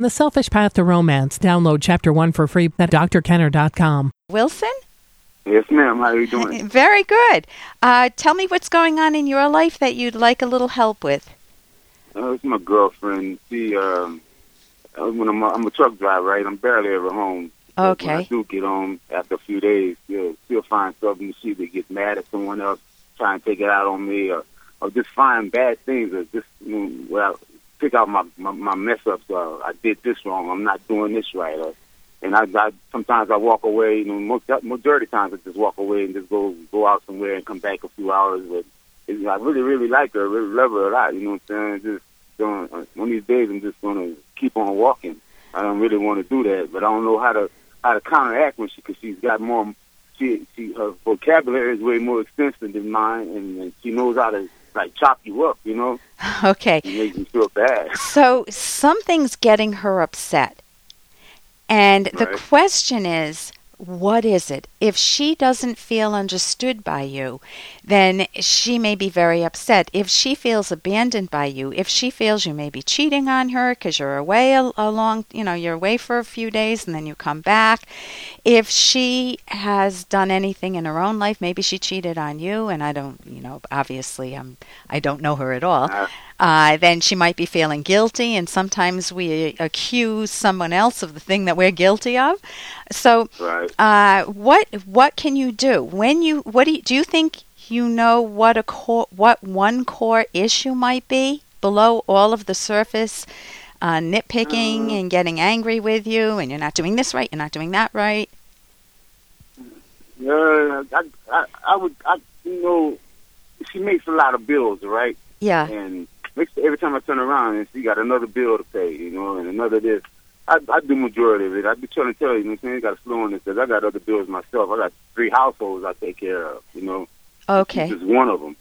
The Selfish Path to Romance. Download Chapter 1 for free at drkenner.com. Wilson? Yes, ma'am. How are you doing? Very good. Uh, tell me what's going on in your life that you'd like a little help with. Uh, it's my girlfriend. She, um, uh, when I'm, a, I'm a truck driver, right? I'm barely ever home. Okay. When I do get home after a few days, she'll, she'll find something. She either get mad at someone else, try and take it out on me, or, or just find bad things, or just you know, well, pick out my, my, my mess ups. Uh, I did this wrong. I'm not doing this right. Or, and I, I sometimes I walk away. You know, most majority times I just walk away and just go go out somewhere and come back a few hours. But it's, I really really like her, really love her a lot. You know what I'm saying? Just doing uh, one of these days I'm just gonna keep on walking. I don't really want to do that, but I don't know how to how to counteract when she because she's got more. She she her vocabulary is way more extensive than mine, and, and she knows how to like chop you up. You know, Okay. it makes me feel bad. So something's getting her upset. And the question is, what is it? If she doesn't feel understood by you, then she may be very upset. If she feels abandoned by you, if she feels you may be cheating on her because you're away a, a long, you know, you're away for a few days and then you come back, if she has done anything in her own life, maybe she cheated on you, and I don't, you know, obviously I'm, I don't know her at all Uh, uh, then she might be feeling guilty, and sometimes we accuse someone else of the thing that we're guilty of. So, right. Uh, what what can you do when you what do you, do you think you know what a core what one core issue might be below all of the surface uh, nitpicking and getting angry with you, and you're not doing this right, you're not doing that right. Uh, I, I, I would, I, you know, she makes a lot of bills, right? Yeah, And makes, every time I turn around, and she got another bill to pay, you know, and another this. I, I do majority of it. I be trying to tell you, you know what I'm saying? You got to slow on this because I got other bills myself. I got three households I take care of, you know. okay, just one of them.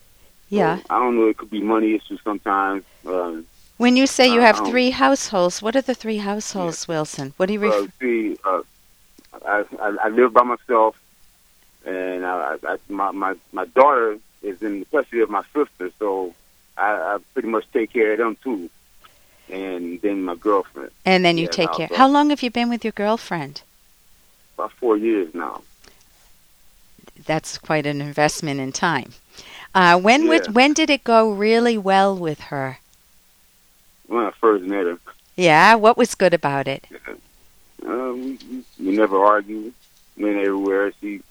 yeah. I don't know. It could be money issues sometimes. Uh, When you say you Uh, have three households, what are the three households, Wilson? What do you refer? uh, see, uh, I, I, I live by myself, and I, I, my, my my daughter is in the custody of my sister, so I, I pretty much take care of them too. And then my girlfriend, And then you Yeah, take care. How long have you been with your girlfriend? about four years now. That's quite an investment in time. Uh, when Yeah. when did it go really well with her? When I first met her, Yeah, what was good about it? we, we, we never argued. Went everywhere. She,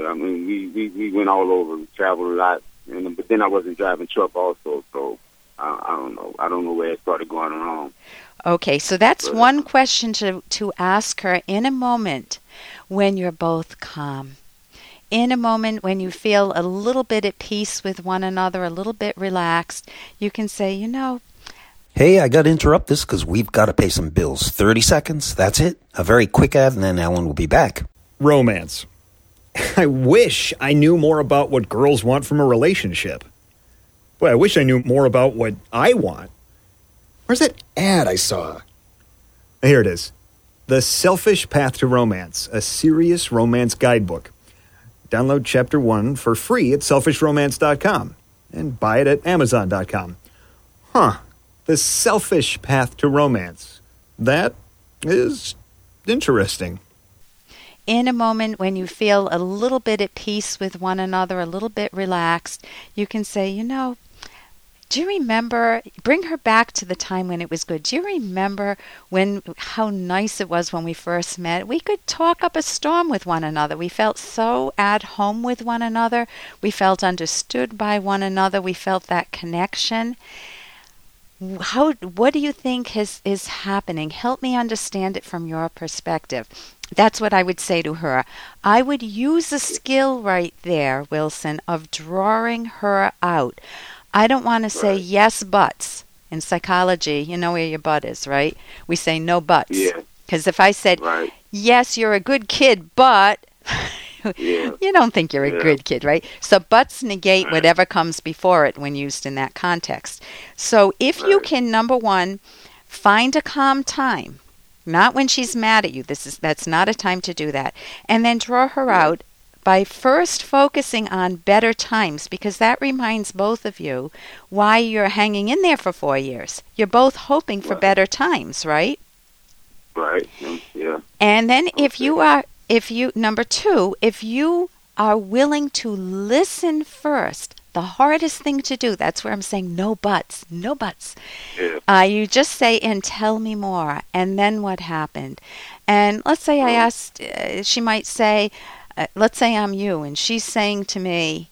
I mean, we, we, we went all over. We traveled a lot, and but then I wasn't driving truck also, so I, I don't know. I don't know where it started going wrong. Okay, so that's But- uh, one question to to ask her in a moment when you're both calm. In a moment when you feel a little bit at peace with one another, a little bit relaxed, you can say, you know, Hey, I got to interrupt this because we've got to pay some bills. 30 seconds, that's it. A very quick ad, and then Ellen will be back. Romance. I wish I knew more about what girls want from a relationship. Boy, I wish I knew more about what I want. Where's that ad I saw? Here it is The Selfish Path to Romance, a serious romance guidebook. Download chapter one for free at selfishromance.com and buy it at amazon.com. Huh. The Selfish Path to Romance. That is interesting. in a moment when you feel a little bit at peace with one another, a little bit relaxed, you can say, you know, do you remember bring her back to the time when it was good. Do you remember when how nice it was when we first met? We could talk up a storm with one another. We felt so at home with one another. We felt understood by one another. We felt that connection. How what do you think is is happening? Help me understand it from your perspective. That's what I would say to her. I would use a skill right there, Wilson, of drawing her out. I don't want to say Right. yes buts. In psychology, you know where your butt is, right? We say no buts. Yeah. Because if I said, Right. yes, you're a good kid, but Yeah. you don't think you're a Yeah. good kid, right? So buts negate whatever comes before it when used in that context. So if you can, number one, find a calm time, not when she's mad at you. This is that's not a time to do that, and then draw her out by first focusing on better times because that reminds both of you why you're hanging in there for four years. You're both hoping for Right. better times, right? Right. Yeah. And then if you are if you number 2, if you are willing to listen first, the hardest thing to do, that's where I'm saying no buts, no buts. Yeah. Uh, you just say, and tell me more, and then what happened. And let's say I asked, uh, she might say, uh, let's say I'm you, and she's saying to me,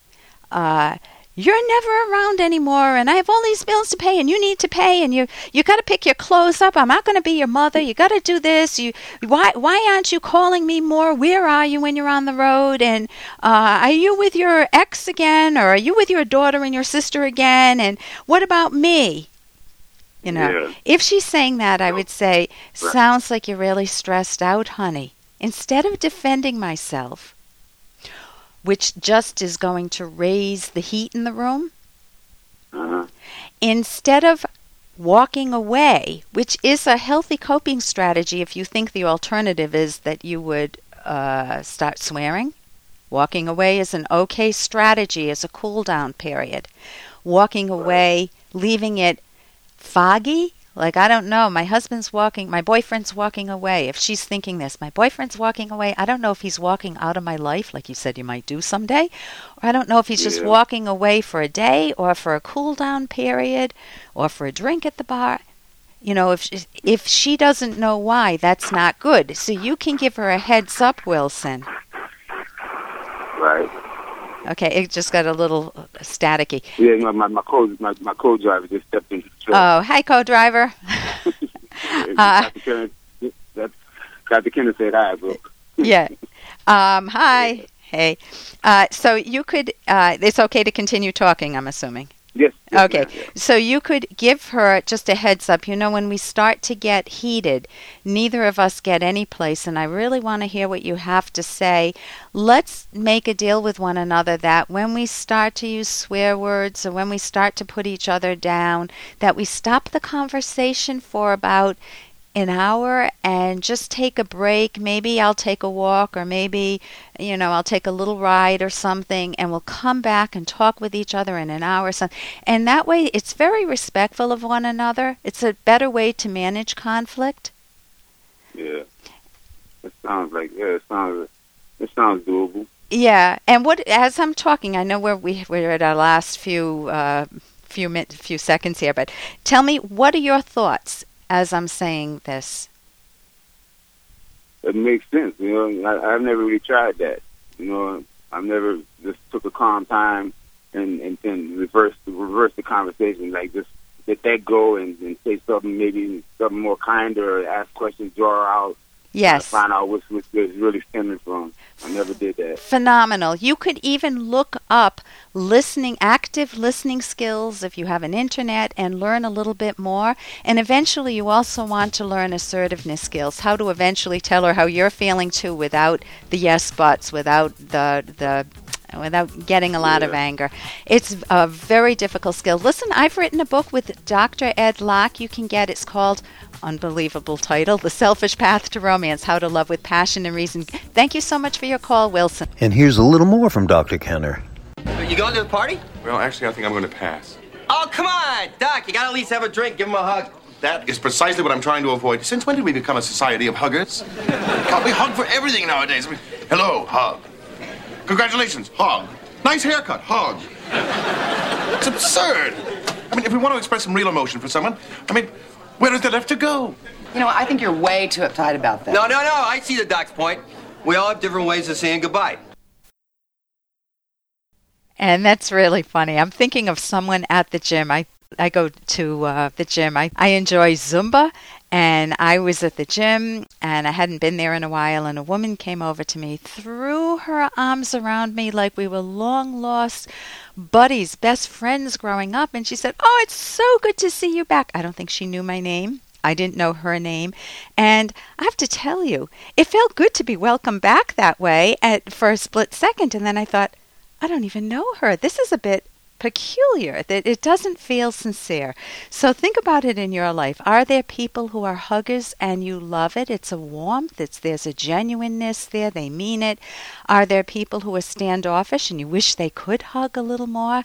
uh, you're never around anymore and I have all these bills to pay and you need to pay and you you got to pick your clothes up. I'm not going to be your mother. You got to do this. You why why aren't you calling me more? Where are you when you're on the road? And uh, are you with your ex again or are you with your daughter and your sister again? And what about me? You know, Yeah. if she's saying that, I would say, sounds like you're really stressed out, honey. Instead of defending myself, which just is going to raise the heat in the room, Uh-huh. instead of walking away, which is a healthy coping strategy if you think the alternative is that you would uh, start swearing. Walking away is an okay strategy as a cool down period. Walking away, leaving it foggy, like I don't know, my husband's walking, my boyfriend's walking away. If she's thinking this, my boyfriend's walking away, I don't know if he's walking out of my life, like you said you might do someday, or I don't know if he's just walking away for a day or for a cool down period or for a drink at the bar. You know, if she, if she doesn't know why, that's not good. So you can give her a heads up, Wilson. Right. Okay, it just got a little staticky. Yeah, my my, my co my, my co-driver just stepped the. Oh, hi, co-driver. Yeah, uh, Dr. Kenner said hi, bro. yeah. Um, hi. Hey. Uh, so you could. Uh, it's okay to continue talking. I'm assuming. Yes. yes, Okay. yeah. So you could give her just a heads up. You know, when we start to get heated, neither of us get any place, and I really want to hear what you have to say. Let's make a deal with one another that when we start to use swear words or when we start to put each other down, that we stop the conversation for about an hour and just take a break. Maybe I'll take a walk or maybe, you know, I'll take a little ride or something and we'll come back and talk with each other in an hour or something. And that way it's very respectful of one another. It's a better way to manage conflict. Yeah. It sounds like yeah. It sounds it sounds doable. Yeah, and what as I'm talking, I know we're we, we're at our last few uh, few minutes, few seconds here, but tell me what are your thoughts as I'm saying this? It makes sense. You know, I, I've never really tried that. You know, I've never just took a calm time and and then reverse reverse the conversation. Like just let that go and, and say something maybe something more kinder or ask questions, draw out, Yes. find out what's what's it's really stemming from. I never did that. phenomenal. You could even look up listening, active listening skills if you have an internet and learn a little bit more. And eventually, you also want to learn assertiveness skills, how to eventually tell her how you're feeling too without the yes buts, without the, the, Without getting a lot of anger. It's a very difficult skill. Listen, I've written a book with Dr. Ed Locke. You can get it's called unbelievable title The Selfish Path to Romance How to Love with Passion and Reason. Thank you so much for your call, Wilson. And here's a little more from Dr. Kenner. You going to the party? Well, actually, I think I'm going to pass. Oh, come on, Doc. You gotta at least have a drink. Give him a hug. That is precisely what I'm trying to avoid. Since when did we become a society of huggers? God, we hug for everything nowadays. We- Hello, hug. Congratulations, hug. Nice haircut, hug. It's absurd. I mean, if we want to express some real emotion for someone, I mean, where is there left to go? You know, I think you're way too uptight about that. No, no, no. I see the Doc's point. We all have different ways of saying goodbye. And that's really funny. I'm thinking of someone at the gym. I I go to uh, the gym. I, I enjoy Zumba, and I was at the gym, and I hadn't been there in a while, and a woman came over to me, threw her arms around me like we were long lost buddies, best friends growing up, and she said, "Oh, it's so good to see you back." I don't think she knew my name. I didn't know her name, and I have to tell you, it felt good to be welcomed back that way at for a split second, and then I thought. I don't even know her. This is a bit peculiar that it doesn't feel sincere. So think about it in your life. Are there people who are huggers and you love it? It's a warmth, it's there's a genuineness there, they mean it. Are there people who are standoffish and you wish they could hug a little more?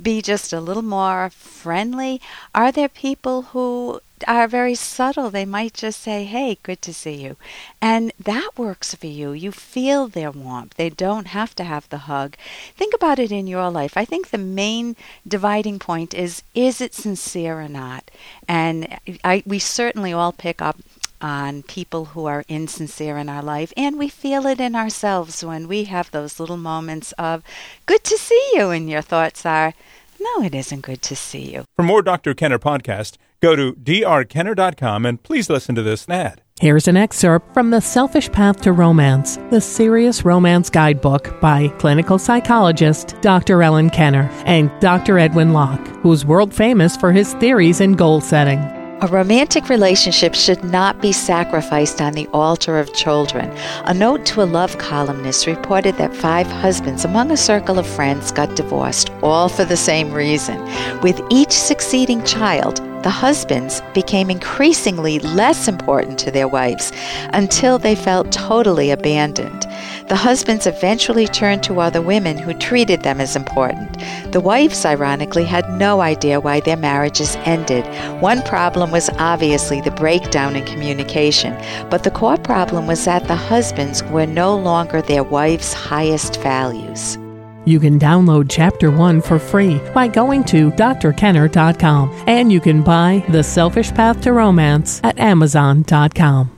Be just a little more friendly. Are there people who are very subtle. They might just say, Hey, good to see you. And that works for you. You feel their warmth. They don't have to have the hug. Think about it in your life. I think the main dividing point is is it sincere or not? And I, we certainly all pick up on people who are insincere in our life, and we feel it in ourselves when we have those little moments of, good to see you, and your thoughts are, no, it isn't good to see you. For more Dr. Kenner podcast, go to drkenner.com and please listen to this ad. Here's an excerpt from The Selfish Path to Romance, the Serious Romance Guidebook by clinical psychologist Dr. Ellen Kenner and Dr. Edwin Locke, who's world famous for his theories in goal setting. A romantic relationship should not be sacrificed on the altar of children. A note to a love columnist reported that five husbands among a circle of friends got divorced, all for the same reason. With each succeeding child, the husbands became increasingly less important to their wives until they felt totally abandoned. The husbands eventually turned to other women who treated them as important. The wives, ironically, had no idea why their marriages ended. One problem was obviously the breakdown in communication, but the core problem was that the husbands were no longer their wives' highest values. You can download Chapter 1 for free by going to drkenner.com, and you can buy The Selfish Path to Romance at amazon.com.